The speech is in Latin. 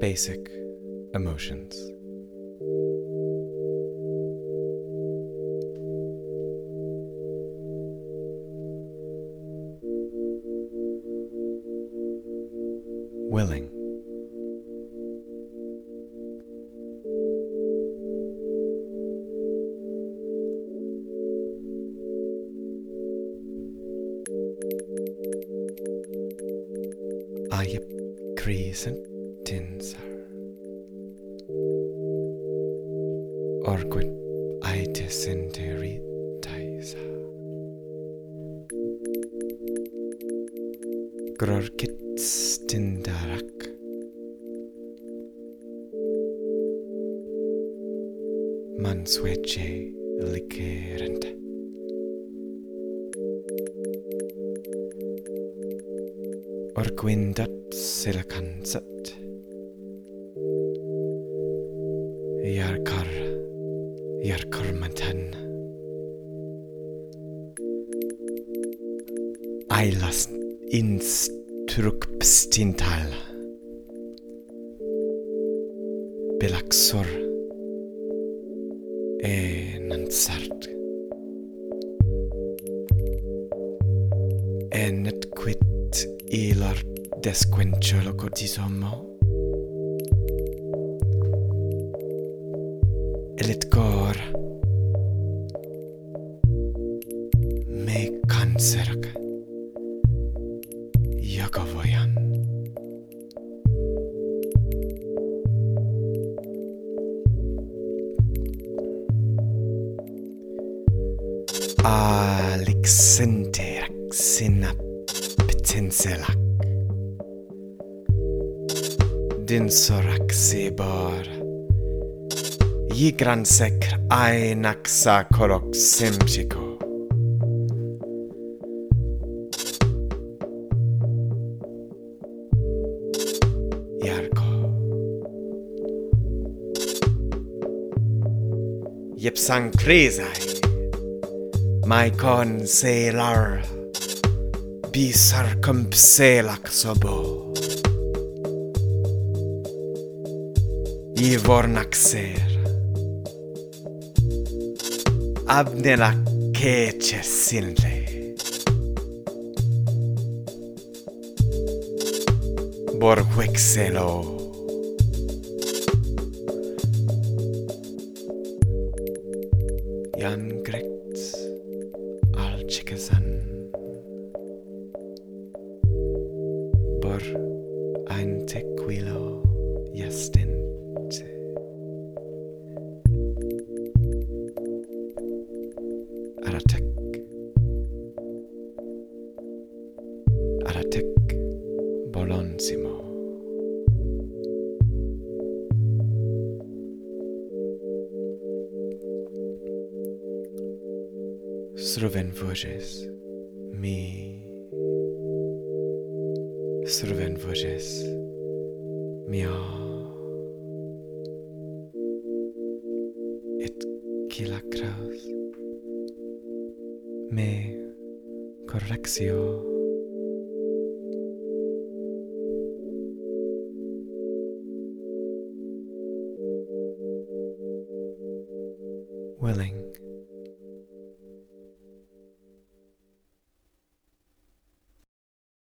Basic emotions. Willing. Ayapkrisen Tinsar Orquid Aitesinteri Taisa Grorkitstindarak manswece Likerenta orquindat silacansat. Iarcar, iarcar mantan. Ailas instruxtintal. Belaxor e nansart. enet quit ilor desquenciolo cortisommo Elit cor. Me cancerak Jakovojan Alexander Xenap Tinselak. Din sorak sebar. Yigran ainaksa korok simchiko. Yarko. Yepsang krezai. Mai con selar בי саркампселак собо. Ivornaxer. Abnela keche sinle. Borhuexelo. Jan Grek. labor ein Tequilo jestente. Aratek. Aratek bolonsimo. Sruven voges mi survenvojes mia et kilakras me correctio. Willing.